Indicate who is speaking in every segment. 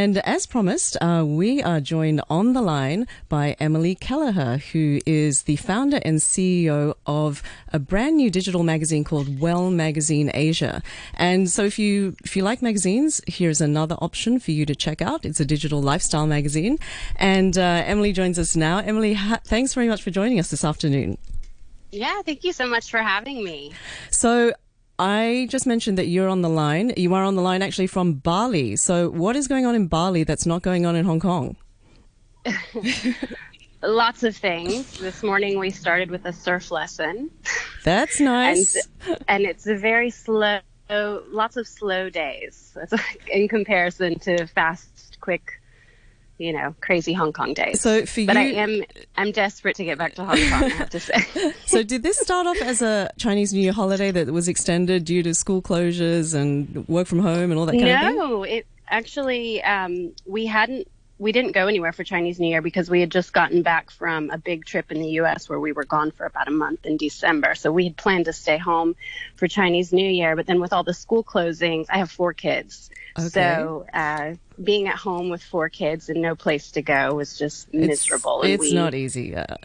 Speaker 1: And as promised, uh, we are joined on the line by Emily Kelleher, who is the founder and CEO of a brand new digital magazine called Well Magazine Asia. And so if you, if you like magazines, here's another option for you to check out. It's a digital lifestyle magazine. And uh, Emily joins us now. Emily, ha- thanks very much for joining us this afternoon.
Speaker 2: Yeah, thank you so much for having me.
Speaker 1: So I just mentioned that you're on the line. You are on the line actually from Bali. So, what is going on in Bali that's not going on in Hong Kong?
Speaker 2: Lots of things. This morning we started with a surf lesson.
Speaker 1: That's nice.
Speaker 2: and, and it's a very slow, lots of slow days in comparison to fast, quick you know, crazy Hong Kong days.
Speaker 1: So for you,
Speaker 2: but I am I'm desperate to get back to Hong Kong. I have to say.
Speaker 1: so did this start off as a Chinese New Year holiday that was extended due to school closures and work from home and all that kind
Speaker 2: no,
Speaker 1: of thing?
Speaker 2: No, it actually um, we hadn't we didn't go anywhere for Chinese New Year because we had just gotten back from a big trip in the U.S. where we were gone for about a month in December. So we had planned to stay home for Chinese New Year, but then with all the school closings, I have four kids. Okay. So uh, being at home with four kids and no place to go was just miserable.
Speaker 1: It's, it's we, not easy. Yeah.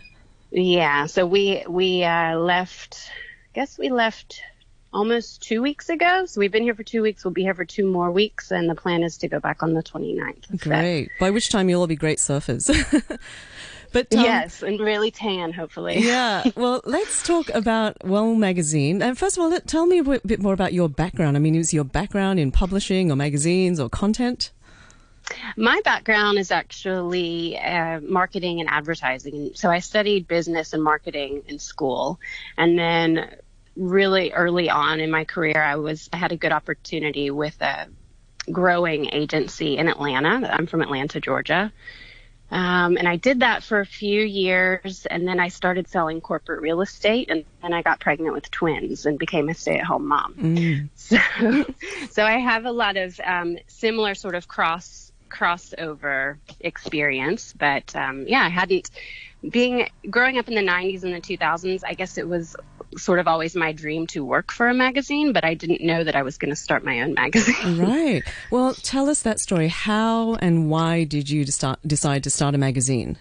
Speaker 2: Yeah. So we we uh, left. I guess we left almost two weeks ago. So we've been here for two weeks. We'll be here for two more weeks, and the plan is to go back on the 29th.
Speaker 1: Great. By which time you'll all be great surfers.
Speaker 2: But um, yes, and really tan, hopefully.
Speaker 1: yeah. Well, let's talk about Well Magazine. And first of all, let, tell me a bit more about your background. I mean, is your background in publishing or magazines or content?
Speaker 2: My background is actually uh, marketing and advertising. So I studied business and marketing in school, and then really early on in my career, I was I had a good opportunity with a growing agency in Atlanta. I'm from Atlanta, Georgia. Um, and I did that for a few years, and then I started selling corporate real estate, and then I got pregnant with twins and became a stay-at-home mom. Mm. So, so I have a lot of um, similar sort of cross crossover experience, but um, yeah, I hadn't being growing up in the 90s and the 2000s. I guess it was sort of always my dream to work for a magazine, but I didn't know that I was going to start my own magazine.
Speaker 1: right. Well, tell us that story. How and why did you start, decide to start a magazine?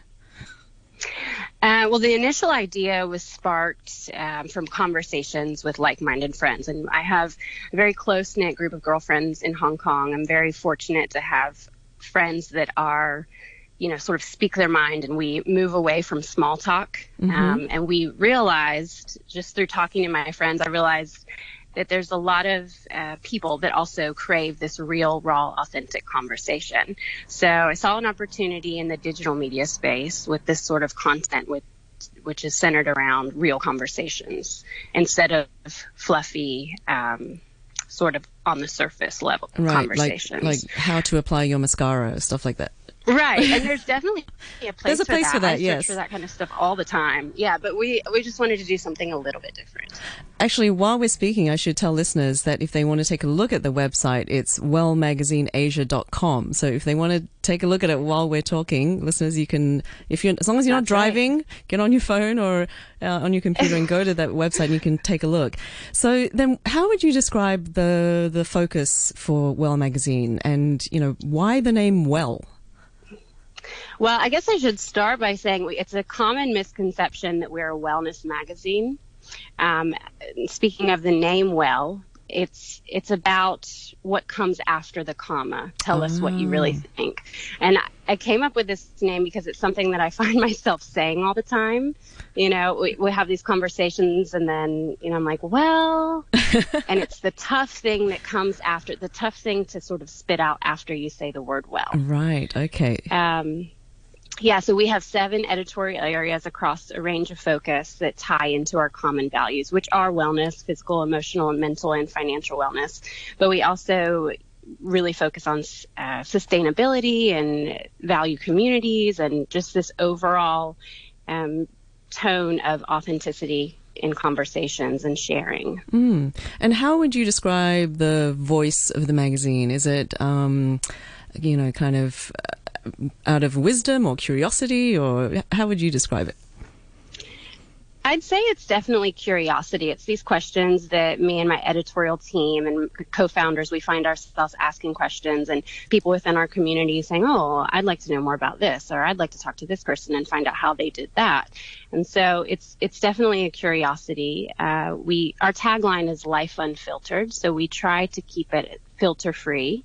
Speaker 2: Uh, well, the initial idea was sparked um, from conversations with like minded friends. And I have a very close knit group of girlfriends in Hong Kong. I'm very fortunate to have friends that are you know, sort of speak their mind and we move away from small talk. Mm-hmm. Um, and we realized just through talking to my friends, I realized that there's a lot of uh, people that also crave this real, raw, authentic conversation. So I saw an opportunity in the digital media space with this sort of content with which is centered around real conversations instead of fluffy, um, sort of on the surface level right, conversations.
Speaker 1: Like, like how to apply your mascara, stuff like that.
Speaker 2: Right, and there's definitely a place.
Speaker 1: There's a place
Speaker 2: for
Speaker 1: that. For that
Speaker 2: I
Speaker 1: yes,
Speaker 2: for that kind of stuff all the time. Yeah, but we we just wanted to do something a little bit different.
Speaker 1: Actually, while we're speaking, I should tell listeners that if they want to take a look at the website, it's wellmagazineasia.com. So if they want to take a look at it while we're talking, listeners, you can, if you're, as long as you're That's not driving, right. get on your phone or uh, on your computer and go to that website and you can take a look. So then, how would you describe the the focus for Well Magazine, and you know why the name Well?
Speaker 2: Well, I guess I should start by saying it's a common misconception that we're a wellness magazine. Um, speaking of the name well, it's it's about what comes after the comma. Tell us what you really ah. think. And I came up with this name because it's something that I find myself saying all the time. You know, we, we have these conversations, and then you know I'm like, well, and it's the tough thing that comes after the tough thing to sort of spit out after you say the word well.
Speaker 1: Right. Okay. Um,
Speaker 2: yeah, so we have seven editorial areas across a range of focus that tie into our common values, which are wellness, physical, emotional, and mental, and financial wellness. But we also really focus on uh, sustainability and value communities and just this overall um, tone of authenticity in conversations and sharing.
Speaker 1: Mm. And how would you describe the voice of the magazine? Is it, um, you know, kind of out of wisdom or curiosity, or how would you describe it?
Speaker 2: I'd say it's definitely curiosity. It's these questions that me and my editorial team and co-founders we find ourselves asking questions, and people within our community saying, "Oh, I'd like to know more about this," or "I'd like to talk to this person and find out how they did that." And so it's it's definitely a curiosity. Uh, we our tagline is "Life Unfiltered," so we try to keep it filter free,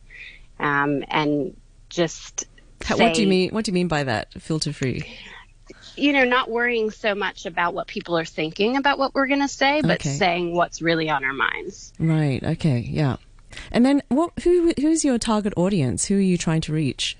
Speaker 2: um, and just.
Speaker 1: Say, what do you mean? What do you mean by that? Filter free
Speaker 2: you know, not worrying so much about what people are thinking about what we're going to say, but okay. saying what's really on our minds.
Speaker 1: Right. Okay. Yeah. And then, what? Who? Who's your target audience? Who are you trying to reach?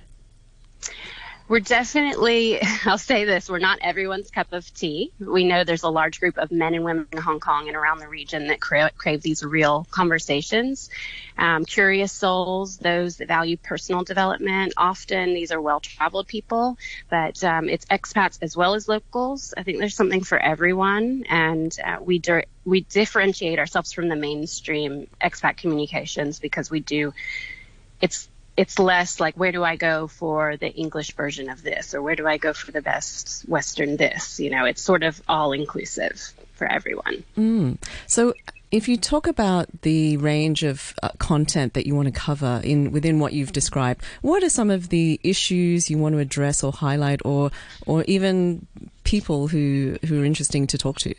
Speaker 2: We're definitely, I'll say this, we're not everyone's cup of tea. We know there's a large group of men and women in Hong Kong and around the region that crave, crave these real conversations. Um, curious souls, those that value personal development. Often these are well traveled people, but um, it's expats as well as locals. I think there's something for everyone, and uh, we, di- we differentiate ourselves from the mainstream expat communications because we do. It's it's less like where do I go for the English version of this or where do I go for the best Western this? You know, it's sort of all inclusive for everyone.
Speaker 1: Mm. So if you talk about the range of uh, content that you want to cover in within what you've described, what are some of the issues you want to address or highlight, or or even people who who are interesting to talk to?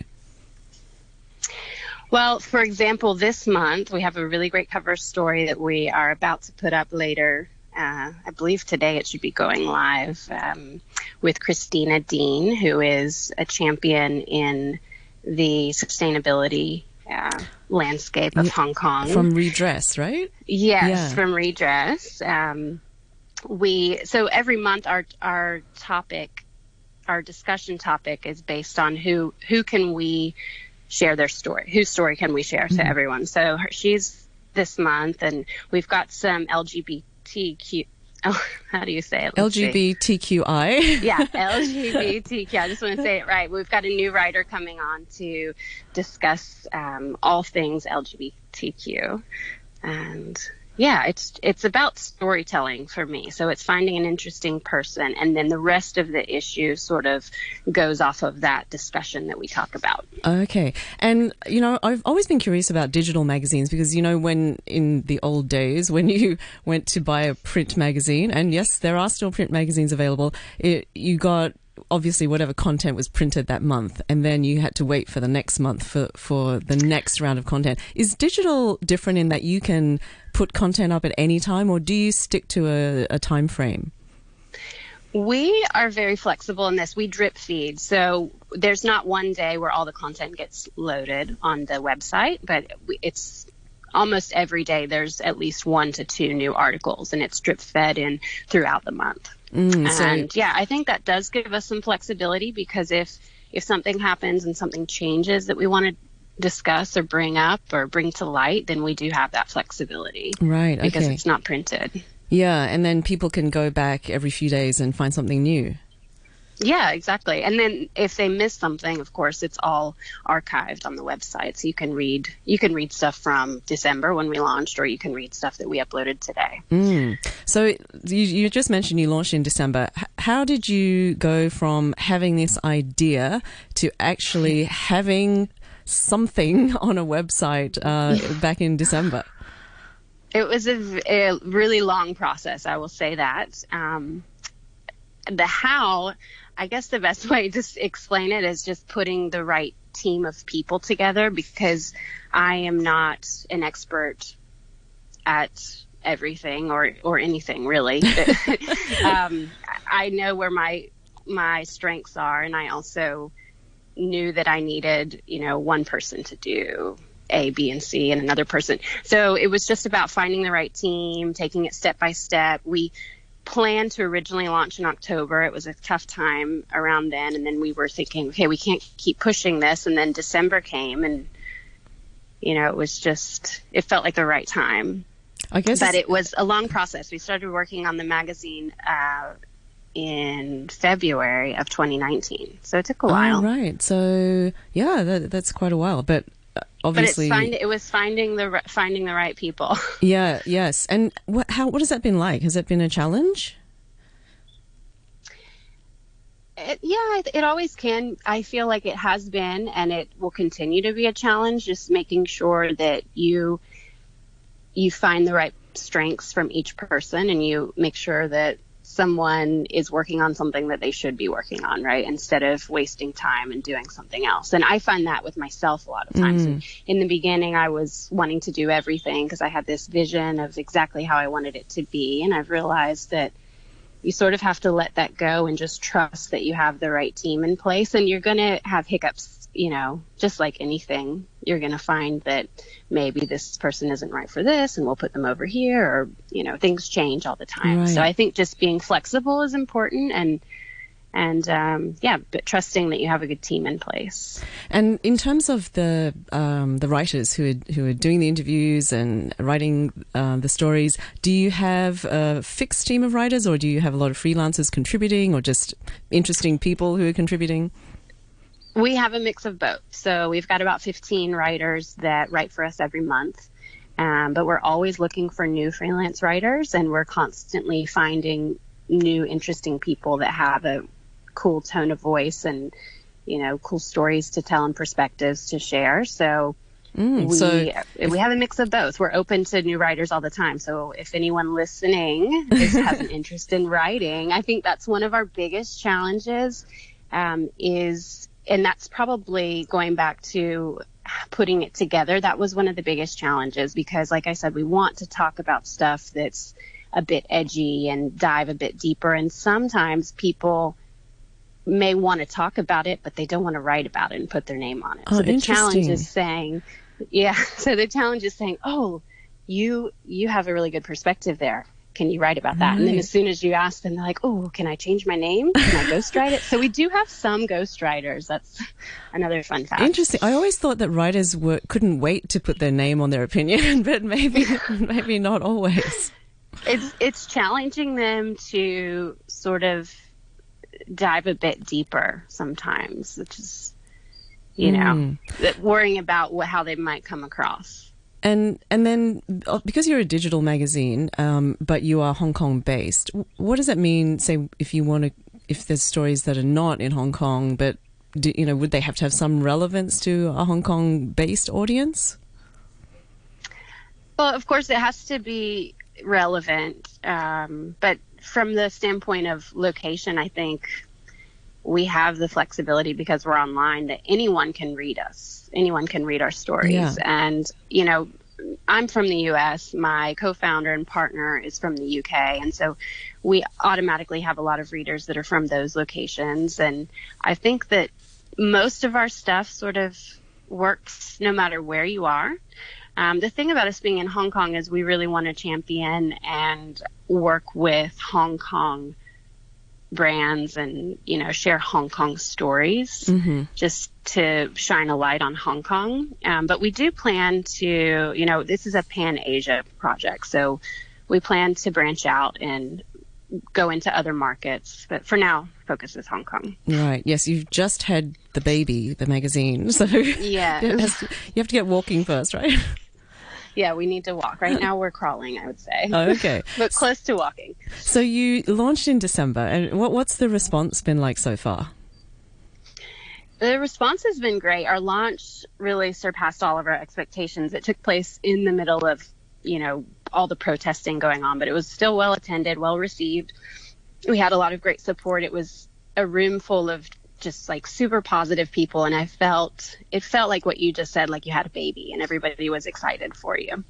Speaker 2: Well, for example, this month we have a really great cover story that we are about to put up later. Uh, I believe today it should be going live um, with Christina Dean, who is a champion in the sustainability uh, landscape of Hong Kong.
Speaker 1: From Redress, right?
Speaker 2: Yes, yeah. from Redress. Um, we so every month our our topic, our discussion topic is based on who who can we share their story. Whose story can we share to mm-hmm. everyone? So her, she's this month, and we've got some LGBTQ. Oh, how do you say it?
Speaker 1: Let's LGBTQI.
Speaker 2: yeah, LGBTQ. I just want to say it right. We've got a new writer coming on to discuss um, all things LGBTQ, and yeah, it's it's about storytelling for me. So it's finding an interesting person, and then the rest of the issue sort of goes off of that discussion that we talk about.
Speaker 1: Okay, and you know, I've always been curious about digital magazines because you know, when in the old days when you went to buy a print magazine, and yes, there are still print magazines available, it, you got obviously whatever content was printed that month, and then you had to wait for the next month for, for the next round of content. Is digital different in that you can put content up at any time, or do you stick to a, a time frame?
Speaker 2: We are very flexible in this. We drip feed. So there's not one day where all the content gets loaded on the website, but it's almost every day there's at least one to two new articles and it's drip fed in throughout the month. Mm, so and yeah, I think that does give us some flexibility because if if something happens and something changes that we want to discuss or bring up or bring to light, then we do have that flexibility.
Speaker 1: Right.
Speaker 2: Because it's not printed.
Speaker 1: Yeah, and then people can go back every few days and find something new.
Speaker 2: Yeah, exactly. And then if they miss something, of course, it's all archived on the website, so you can read you can read stuff from December when we launched, or you can read stuff that we uploaded today.
Speaker 1: Mm. So you, you just mentioned you launched in December. How did you go from having this idea to actually having something on a website uh, back in December?
Speaker 2: It was a, a, really long process, I will say that. Um, the how I guess the best way to explain it is just putting the right team of people together because I am not an expert at everything or or anything really. um, I know where my my strengths are, and I also knew that I needed you know one person to do a, B, and C, and another person. So it was just about finding the right team, taking it step by step. We planned to originally launch in October. It was a tough time around then, and then we were thinking, okay, we can't keep pushing this. And then December came, and you know, it was just it felt like the right time.
Speaker 1: I guess,
Speaker 2: but it was a long process. We started working on the magazine. Uh, in February of 2019, so it took a while.
Speaker 1: Oh, right. So yeah, that, that's quite a while. But obviously,
Speaker 2: but find, it was finding the finding the right people.
Speaker 1: yeah. Yes. And what how what has that been like? Has it been a challenge?
Speaker 2: it, yeah, it, it always can. I feel like it has been, and it will continue to be a challenge. Just making sure that you you find the right strengths from each person, and you make sure that someone is working on something that they should be working on, right? Instead of wasting time and doing something else. And I find that with myself a lot of times.
Speaker 1: Mm.
Speaker 2: In the beginning, I was wanting to do everything because I had this vision of exactly how I wanted it to be. And I've realized that you sort of have to let that go and just trust that you have the right team in place and you're going to have hiccups, you know, just like anything. You're going to find that maybe this person isn't right for this and we'll put them over here or, you know, things change all the time.
Speaker 1: Right.
Speaker 2: So I think just being flexible is important and and um, yeah, but trusting that you have a good team in place.
Speaker 1: And in terms of the um, the writers who are who are doing the interviews and writing uh, the stories, do you have a fixed team of writers, or do you have a lot of freelancers contributing, or just interesting people who are contributing?
Speaker 2: We have a mix of both. So we've got about 15 writers that write for us every month. Um, but we're always looking for new freelance writers and we're constantly finding new interesting people that have a cool tone of voice and, you know, cool stories to tell and perspectives to share. So
Speaker 1: Mm,
Speaker 2: we,
Speaker 1: so
Speaker 2: we have a mix of both. We're open to new writers all the time. So if anyone listening is, has an interest in writing, I think that's one of our biggest challenges um, is, and that's probably going back to putting it together. That was one of the biggest challenges because, like I said, we want to talk about stuff that's a bit edgy and dive a bit deeper. And sometimes people may want to talk about it, but they don't want to write about it and put their name on it.
Speaker 1: Oh,
Speaker 2: so the challenge is saying, yeah. So the challenge is saying, oh, you you have a really good perspective there. Can you write about that? And then as soon as you ask them, they're like, oh, can I change my name? Can I ghostwrite it? So we do have some ghostwriters. That's another fun fact.
Speaker 1: interesting. I always thought that writers were couldn't wait to put their name on their opinion, but maybe maybe not always.
Speaker 2: it's it's challenging them to sort of dive a bit deeper sometimes, which is you know
Speaker 1: Mm.
Speaker 2: that worrying about what, how they might come across.
Speaker 1: And and then uh, because you're a digital magazine, um, but you are Hong Kong based, what does that mean? Say if you want to, if there's stories that are not in Hong Kong, but do, you know, would they have to have some relevance to a Hong Kong based audience?
Speaker 2: Well, of course, it has to be relevant, um, but from the standpoint of location, I think we have the flexibility because we're online that anyone can read us, anyone can read our stories,
Speaker 1: Yeah.
Speaker 2: and you know. I'm from the US. My co founder and partner is from the UK. And so we automatically have a lot of readers that are from those locations. And I think that most of our stuff sort of works no matter where you are. Um, the thing about us being in Hong Kong is we really want to champion and work with Hong Kong brands and you know share Hong Kong stories
Speaker 1: Mm-hmm.
Speaker 2: just to shine a light on Hong Kong. Um, but we do plan to you know this is a Pan Asia project, so we plan to branch out and go into other markets. But for now, focus is Hong Kong.
Speaker 1: Right. Yes, you've just had the baby, the magazine, so
Speaker 2: Yeah.
Speaker 1: you have to get walking first, right?
Speaker 2: Yeah, we need to walk. Right now we're crawling, I would say.
Speaker 1: Oh, okay.
Speaker 2: but close to walking.
Speaker 1: So you launched in December, and what, what's the response been like so far?
Speaker 2: The response has been great. Our launch really surpassed all of our expectations. It took place in the middle of, you know, all the protesting going on, but it was still well attended, well received. We had a lot of great support. It was a room full of just like super positive people and I felt it felt like what you just said like you had a baby and everybody was excited for you.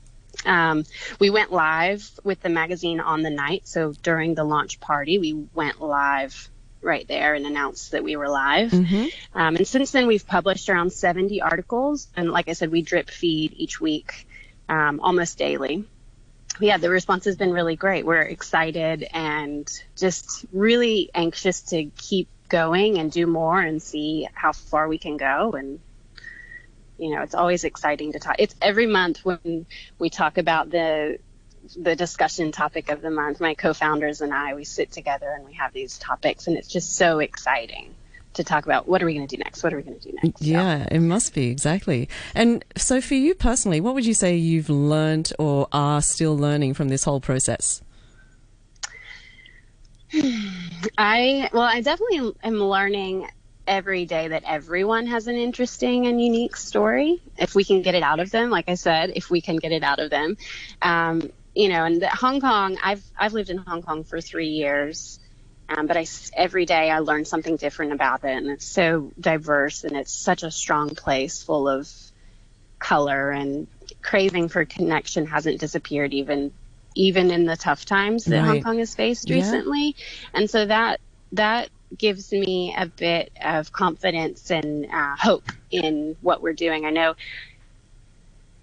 Speaker 2: Um, we went live with the magazine on the night. So during the launch party, we went live right there and announced that we were live.
Speaker 1: Mm-hmm.
Speaker 2: Um, and since then, we've published around 70 articles. And like I said, we drip feed each week, um, almost daily. Yeah, the response has been really great. We're excited and just really anxious to keep going and do more and see how far we can go. And, you know, it's always exciting to talk. It's every month when we talk about the the discussion topic of the month. My co-founders and I, we sit together and we have these topics, and it's just so exciting to talk about what are we going to do next? What are we going to do next? So-
Speaker 1: Yeah, it must be exactly. And so, for you personally, what would you say you've learned or are still learning from this whole process?
Speaker 2: I well, I definitely am learning every day that everyone has an interesting and unique story. If we can get it out of them, like I said, if we can get it out of them, um, you know. And Hong Kong, I've I've lived in Hong Kong for three years, um, but I every day I learn something different about it, and it's so diverse and it's such a strong place full of color and craving for connection hasn't disappeared even even in the tough times that right. Hong Kong has faced yeah. recently. And so that that gives me a bit of confidence and uh, hope in what we're doing. I know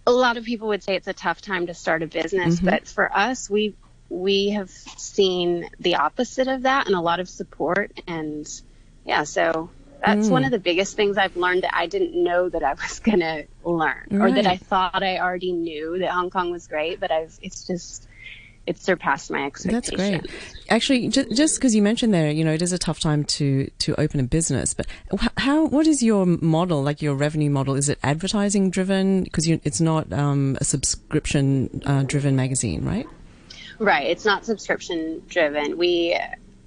Speaker 2: a lot of people would say it's a tough time to start a business, mm-hmm. but for us, we we have seen the opposite of that and a lot of support and yeah, so that's mm. one of the biggest things I've learned that I didn't know that I was going to learn right. or that I thought I already knew that Hong Kong was great, but I've it's just it surpassed my expectations.
Speaker 1: That's great. Actually, just because you mentioned there, you know, it is a tough time to to open a business. But how? What is your model? Like your revenue model? Is it advertising driven? Because it's not um, a subscription uh, driven magazine, right?
Speaker 2: Right. It's not subscription driven. We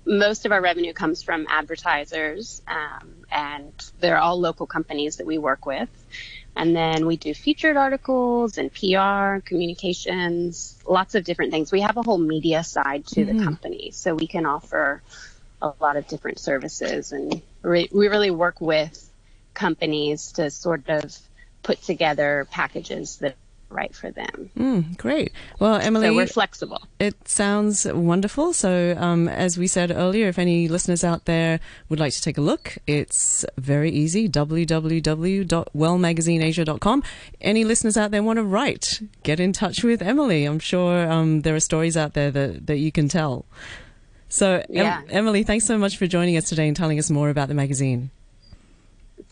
Speaker 2: most of our revenue comes from advertisers, um, and they're all local companies that we work with. And then we do featured articles and PR, communications, lots of different things. We have a whole media side to mm-hmm. the company, so we can offer a lot of different services. And re- we really work with companies to sort of put together packages that right for them.
Speaker 1: Mm, great. Well, Emily,
Speaker 2: so we're flexible.
Speaker 1: It sounds wonderful. So, um, as we said earlier, if any listeners out there would like to take a look, it's very easy www.wellmagazineasia.com. Any listeners out there want to write, get in touch with Emily. I'm sure um, there are stories out there that, that you can tell. So, yeah. em- Emily, thanks so much for joining us today and telling us more about the magazine.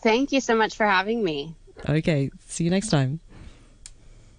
Speaker 2: Thank you so much for having me.
Speaker 1: Okay, see you next time.